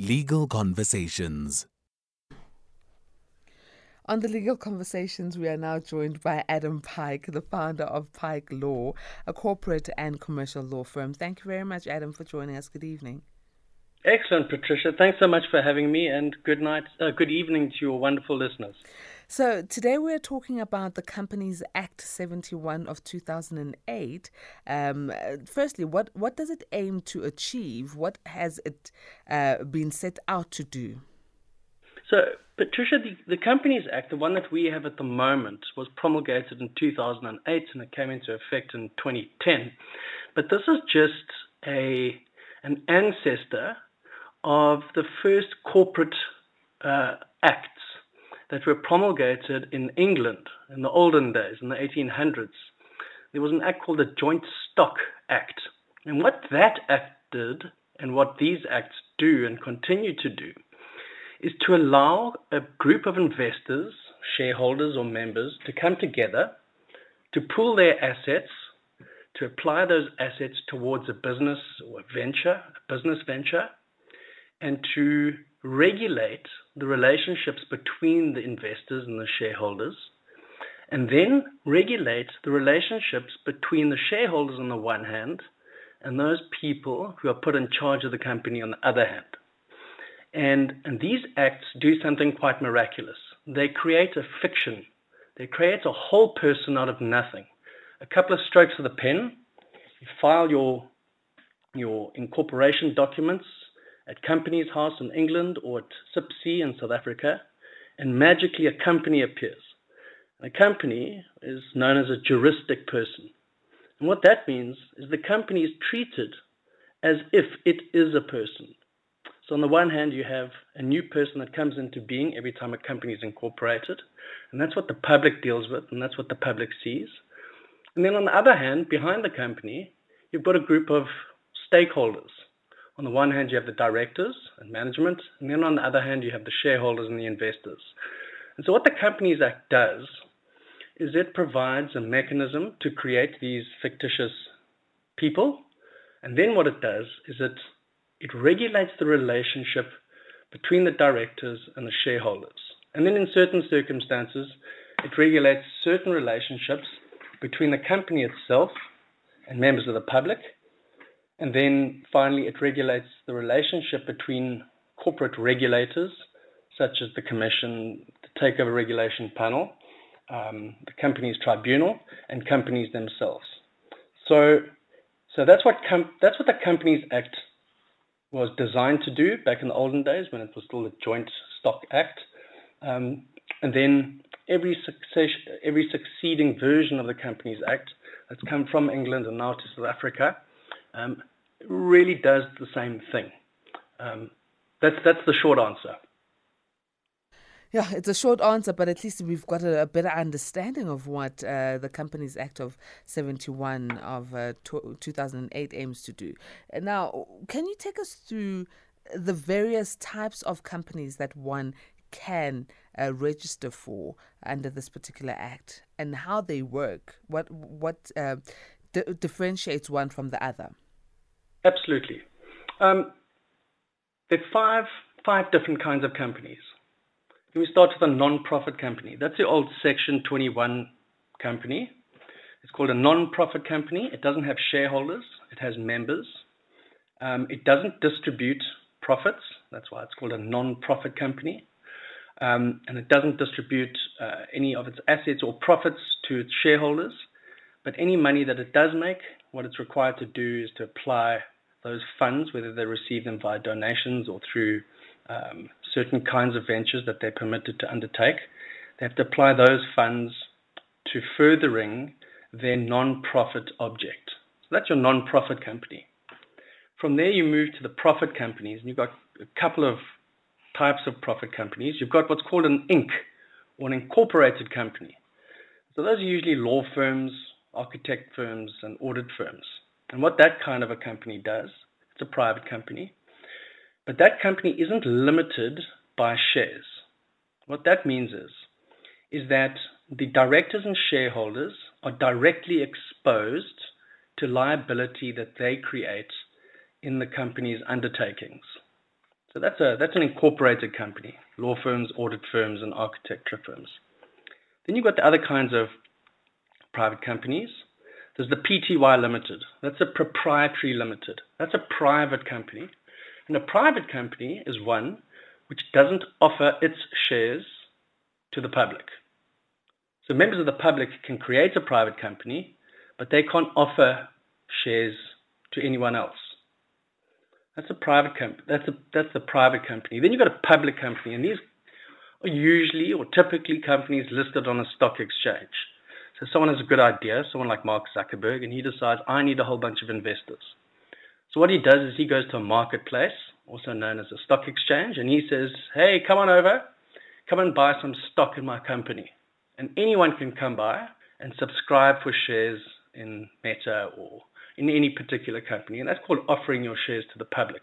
Legal Conversations. On the legal conversations, we are now joined by Adam Pike, the founder of Pike Law, a corporate and commercial law firm. Thank you very much, Adam, for joining us. Good evening. Excellent, Patricia. Thanks so much for having me, and good night, uh, good evening to your wonderful listeners. So today we're talking about the Companies Act 71 of 2008. Um, firstly, what what does it aim to achieve? What has it uh, been set out to do? So, Patricia, the, the Companies Act, the one that we have at the moment, was promulgated in 2008 and it came into effect in 2010. But this is just a an ancestor of the first corporate uh, acts that were promulgated in England in the olden days, in the 1800s. There was an act called the Joint Stock Act. And what that act did, and what these acts do and continue to do, is to allow a group of investors, shareholders, or members to come together to pool their assets, to apply those assets towards a business or a venture, a business venture, and to regulate the relationships between the investors and the shareholders, and then regulate the relationships between the shareholders on the one hand and those people who are put in charge of the company on the other hand. And, and these acts do something quite miraculous. They create a fiction. They create a whole person out of nothing. A couple of strokes of the pen, you file your, your incorporation documents at Companies House in England or at CIPC in South Africa, and magically a company appears. a company is known as a juristic person. And what that means is the company is treated as if it is a person. So on the one hand, you have a new person that comes into being every time a company is incorporated, and that's what the public deals with, and that's what the public sees. And then on the other hand, behind the company, you've got a group of stakeholders on the one hand, you have the directors and management, and then on the other hand, you have the shareholders and the investors. And so, what the Companies Act does is it provides a mechanism to create these fictitious people, and then what it does is it it regulates the relationship between the directors and the shareholders. And then, in certain circumstances, it regulates certain relationships between the company itself and members of the public and then finally, it regulates the relationship between corporate regulators, such as the Commission, the Takeover Regulation Panel, um, the Companies Tribunal, and companies themselves. So, so that's what that's what the Companies Act was designed to do back in the olden days when it was still the Joint Stock Act. Um, and then every every succeeding version of the Companies Act that's come from England and now to South Africa um, really does the same thing. Um, that's that's the short answer. Yeah, it's a short answer, but at least we've got a, a better understanding of what uh, the Companies Act of 71 of uh, 2008 aims to do. Now, can you take us through the various types of companies that one can uh, register for under this particular act and how they work? What what uh, differentiates one from the other? Absolutely. Um, there are five five different kinds of companies. Can we start with a non-profit company? That's the old Section 21 company. It's called a non-profit company. It doesn't have shareholders. It has members. Um, it doesn't distribute profits. That's why it's called a non-profit company. Um, and it doesn't distribute uh, any of its assets or profits to its shareholders. But any money that it does make, what it's required to do is to apply those funds, whether they receive them via donations or through um, certain kinds of ventures that they're permitted to undertake. They have to apply those funds to furthering their non-profit object. So that's your non-profit company. From there, you move to the profit companies, and you've got a couple of types of profit companies. You've got what's called an Inc. or an incorporated company. So those are usually law firms, architect firms, and audit firms. And what that kind of a company does, it's a private company, but that company isn't limited by shares. What that means is, is that the directors and shareholders are directly exposed to liability that they create in the company's undertakings. So that's a that's an incorporated company, law firms, audit firms, and architecture firms. Then you've got the other kinds of private companies. There's the PTY Limited. That's a proprietary limited. That's a private company. And a private company is one which doesn't offer its shares to the public. So members of the public can create a private company, but they can't offer shares to anyone else. That's a private company. That's a that's a private company. Then you've got a public company, and these are usually or typically companies listed on a stock exchange. So someone has a good idea, someone like Mark Zuckerberg, and he decides I need a whole bunch of investors. So what he does is he goes to a marketplace, also known as a stock exchange, and he says, "Hey, come on over, come and buy some stock in my company." and anyone can come by and subscribe for shares in Meta or in any particular company, and that's called offering your shares to the public.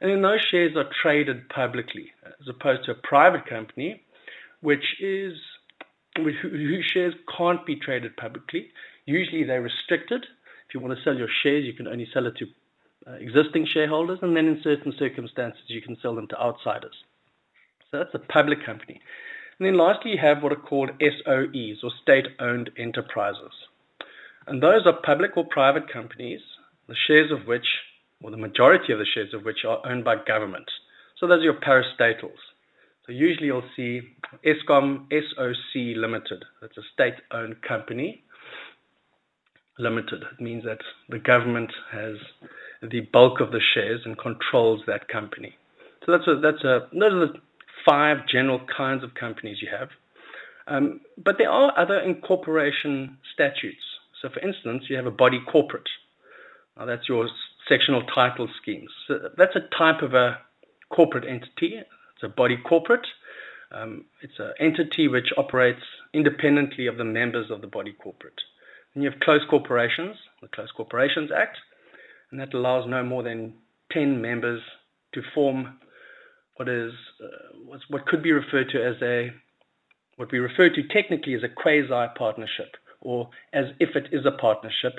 And then those shares are traded publicly, as opposed to a private company, which is whose shares can't be traded publicly. Usually they're restricted. If you want to sell your shares, you can only sell it to uh, existing shareholders, and then in certain circumstances, you can sell them to outsiders. So that's a public company. And then lastly, you have what are called SOEs, or state-owned enterprises. And those are public or private companies, the shares of which, or the majority of the shares of which, are owned by government. So those are your parastatals. So usually you'll see Eskom SOC Limited. That's a state-owned company. Limited. It means that the government has the bulk of the shares and controls that company. So that's a, that's a, those are the five general kinds of companies you have. Um, but there are other incorporation statutes. So, for instance, you have a body corporate. Now, that's your sectional title schemes. So that's a type of a corporate entity. It's a body corporate. Um, it's an entity which operates independently of the members of the body corporate. And you have close corporations, the Close Corporations Act, and that allows no more than 10 members to form what is uh, what could be referred to as a what we refer to technically as a quasi partnership, or as if it is a partnership,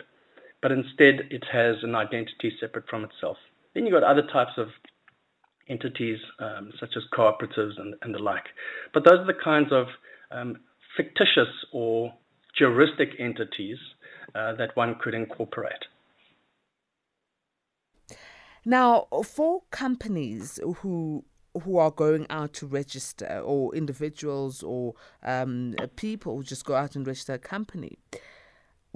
but instead it has an identity separate from itself. Then you've got other types of entities, um, such as cooperatives and, and, the like. But those are the kinds of um, fictitious or juristic entities uh, that one could incorporate. Now, for companies who who are going out to register, or individuals or um, people who just go out and register a company.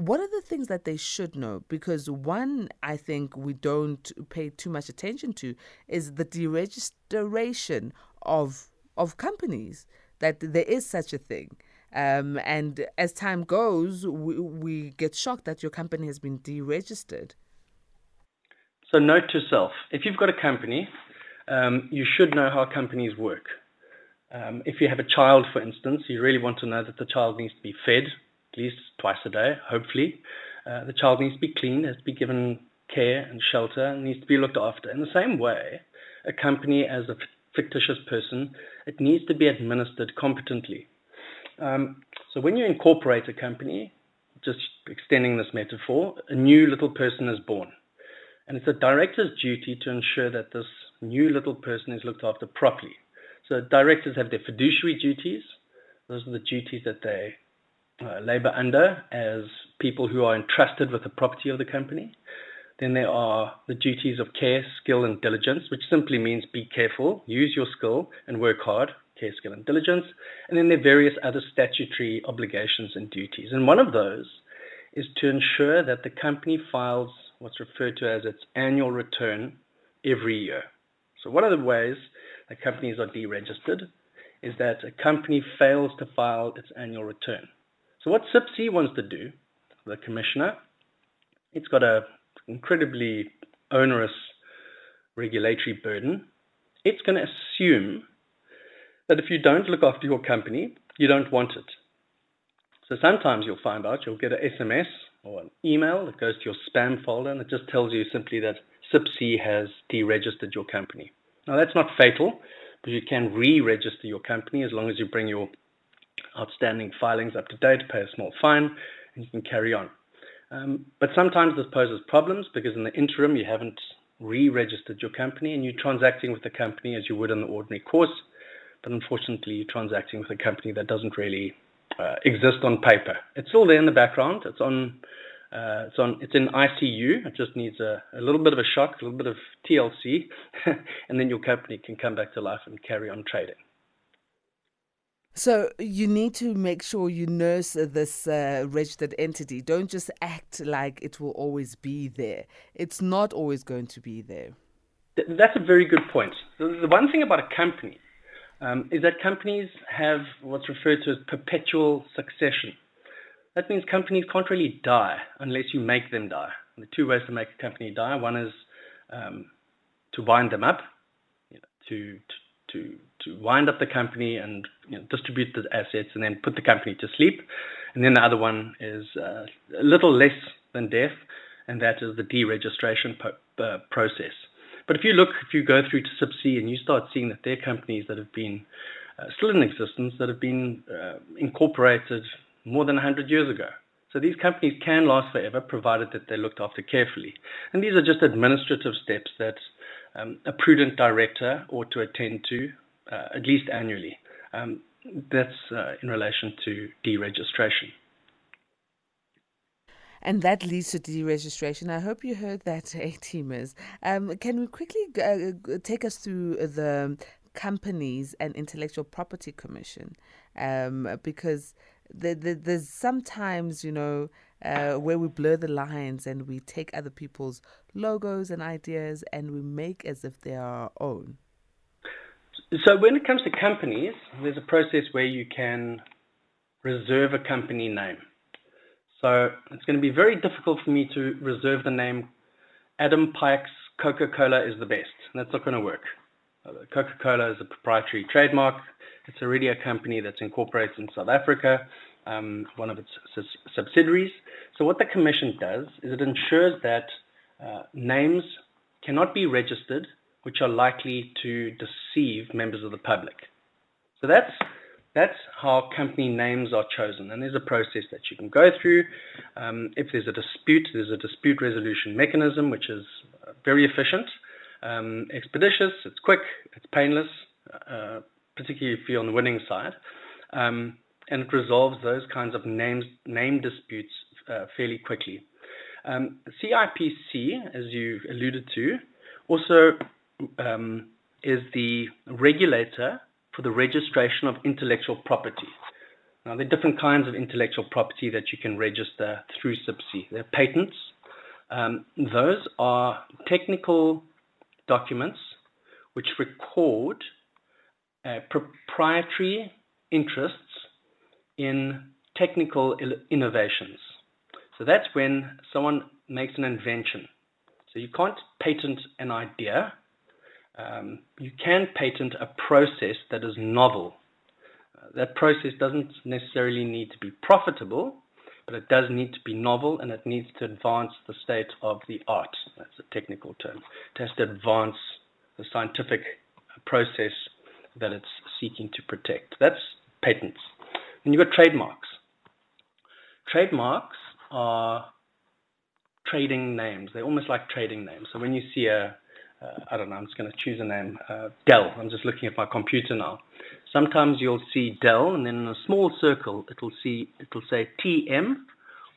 What are the things that they should know? Because one, I think we don't pay too much attention to is the deregistration of of companies. That there is such a thing. Um, and as time goes, we, we get shocked that your company has been deregistered. So, note to self if you've got a company um, you should know how companies work. Um, if you have a child, for instance, you really want to know that the child needs to be fed at least twice a day, hopefully. Uh, the child needs to be cleaned, has to be given care and shelter, and needs to be looked after. In the same way, a company, as a fictitious person, it needs to be administered competently. Um, so when you incorporate a company, just extending this metaphor, a new little person is born. And it's a director's duty to ensure that this new little person is looked after properly. So directors have their fiduciary duties. Those are the duties that they uh, labor under as people who are entrusted with the property of the company. Then there are the duties of care, skill, and diligence, which simply means be careful, use your skill, and work hard. Care, skill, and diligence. And then there are various other statutory obligations and duties. And one of those is to ensure that the company files what's referred to as its annual return every year. So one of the ways that companies are deregistered is that a company fails to file its annual return. So what CIPC wants to do, the commissioner, it's got a incredibly onerous regulatory burden. It's going to assume that if you don't look after your company, you don't want it. So sometimes you'll find out you'll get an SMS or an email that goes to your spam folder and it just tells you simply that CIPC has deregistered your company. Now, that's not fatal, but you can re register your company as long as you bring your outstanding filings up to date, pay a small fine, and you can carry on. Um, but sometimes this poses problems because in the interim you haven't re-registered your company and you're transacting with the company as you would in the ordinary course, but unfortunately you're transacting with a company that doesn't really uh, exist on paper. It's still there in the background. It's on. Uh, it's on. It's in ICU. It just needs a, a little bit of a shock, a little bit of TLC, and then your company can come back to life and carry on trading. So you need to make sure you nurse this uh, registered entity. Don't just act like it will always be there. It's not always going to be there. That's a very good point. The one thing about a company um, is that companies have what's referred to as perpetual succession. That means companies can't really die unless you make them die. And the two ways to make a company die one is um, to wind them up, you know, to, to, to wind up the company and you know, distribute the assets and then put the company to sleep. And then the other one is uh, a little less than death, and that is the deregistration po- uh, process. But if you look, if you go through to CIPC and you start seeing that there are companies that have been uh, still in existence that have been uh, incorporated more than 100 years ago. So these companies can last forever, provided that they're looked after carefully. And these are just administrative steps that a prudent director ought to attend to uh, at least annually. Um, that's uh, in relation to deregistration. And that leads to deregistration. I hope you heard that, A teamers. Um, can we quickly uh, take us through the Companies and Intellectual Property Commission? Um, because the, the, there's sometimes, you know, uh, where we blur the lines and we take other people's logos and ideas and we make as if they are our own. So when it comes to companies, there's a process where you can reserve a company name. So it's going to be very difficult for me to reserve the name Adam Pike's Coca-Cola is the best. That's not going to work. Uh, Coca-Cola is a proprietary trademark. It's already a company that's incorporated in South Africa, um, one of its subsidiaries. So what the commission does is it ensures that uh, names cannot be registered which are likely to deceive members of the public. So that's that's how company names are chosen, and there's a process that you can go through. Um, if there's a dispute, there's a dispute resolution mechanism, which is uh, very efficient, um, expeditious, it's quick, it's painless, uh, particularly if you're on the winning side, um, and it resolves those kinds of names, name disputes uh, fairly quickly. Um, CIPC, as you alluded to, also um, is the regulator for the registration of intellectual property. Now, there are different kinds of intellectual property that you can register through CIPC. There are patents. Um, those are technical documents which record uh, proprietary interests in technical innovations. So that's when someone makes an invention. So you can't patent an idea, um, you can patent a process that is novel. Uh, that process doesn't necessarily need to be profitable, but it does need to be novel and it needs to advance the state of the art. That's a technical term. It has to advance the scientific process that it's seeking to protect. That's patents. And you've got trademarks. Trademarks are trading names. They're almost like trading names. So when you see a uh, I don't know, I'm just going to choose a name, uh, Dell. I'm just looking at my computer now. Sometimes you'll see Dell, and then in a small circle, it'll see it'll say TM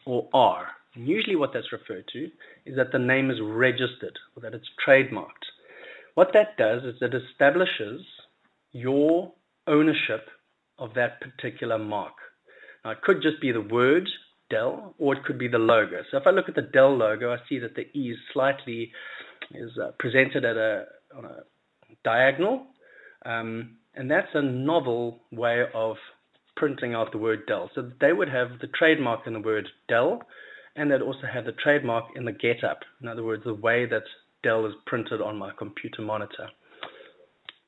or R. And usually, what that's referred to is that the name is registered or that it's trademarked. What that does is it establishes your ownership of that particular mark. Now, it could just be the word Dell, or it could be the logo. So if I look at the Dell logo, I see that the E is slightly is uh, presented at a on a diagonal, um, and that's a novel way of printing out the word Dell. So they would have the trademark in the word Dell, and they'd also have the trademark in the getup. In other words, the way that Dell is printed on my computer monitor.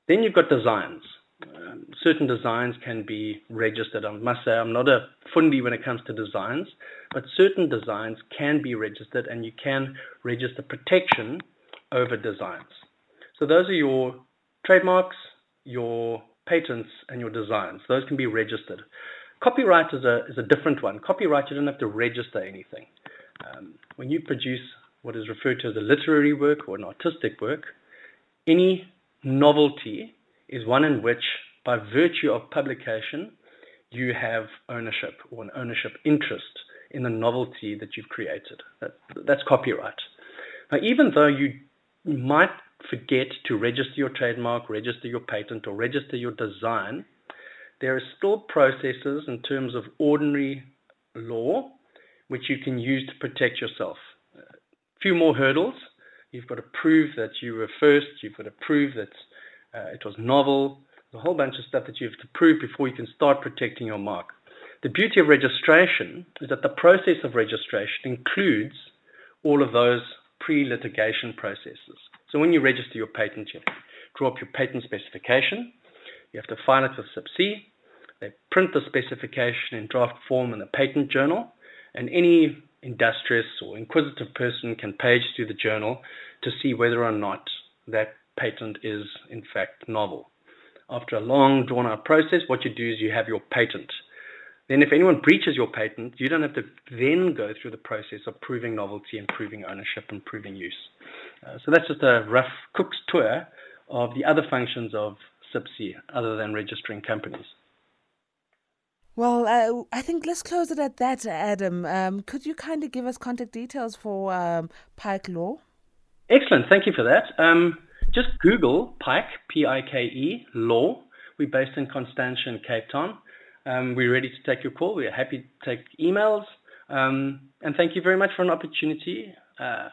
Then you've got designs. Um, certain designs can be registered. I must say I'm not a fundi when it comes to designs, but certain designs can be registered and you can register protection over designs. So those are your trademarks, your patents, and your designs. Those can be registered. Copyright is a, is a different one. Copyright, you don't have to register anything. Um, when you produce what is referred to as a literary work or an artistic work, any novelty is one in which, by virtue of publication, you have ownership or an ownership interest in the novelty that you've created. That, that's copyright. Now, even though you might forget to register your trademark, register your patent, or register your design, there are still processes in terms of ordinary law which you can use to protect yourself. A few more hurdles. You've got to prove that you were first. You've got to prove that uh, it was novel. A whole bunch of stuff that you have to prove before you can start protecting your mark. The beauty of registration is that the process of registration includes all of those pre-litigation processes. So when you register your patent, you draw up your patent specification. You have to file it with CIPC. They print the specification in draft form in the patent journal, and any industrious or inquisitive person can page through the journal to see whether or not that patent is in fact novel. After a long drawn out process, what you do is you have your patent. Then if anyone breaches your patent, you don't have to then go through the process of proving novelty and proving ownership and proving use. Uh, so that's just a rough cook's tour of the other functions of CIPC other than registering companies. Well, uh, I think let's close it at that, Adam. Um, could you kind of give us contact details for um, Pike Law? Excellent. Thank you for that. Um, just Google Pike, P I K E, Law. We're based in Constantia in Cape Town. Um, we're ready to take your call. We're happy to take emails. Um, and thank you very much for an opportunity, uh,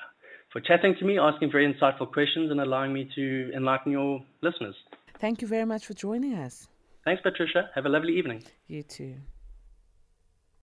for chatting to me, asking very insightful questions, and allowing me to enlighten your listeners. Thank you very much for joining us. Thanks, Patricia. Have a lovely evening. You too.